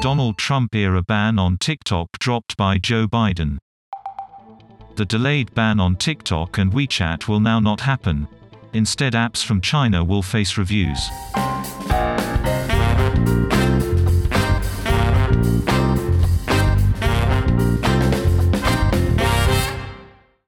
Donald Trump era ban on TikTok dropped by Joe Biden. The delayed ban on TikTok and WeChat will now not happen. Instead, apps from China will face reviews.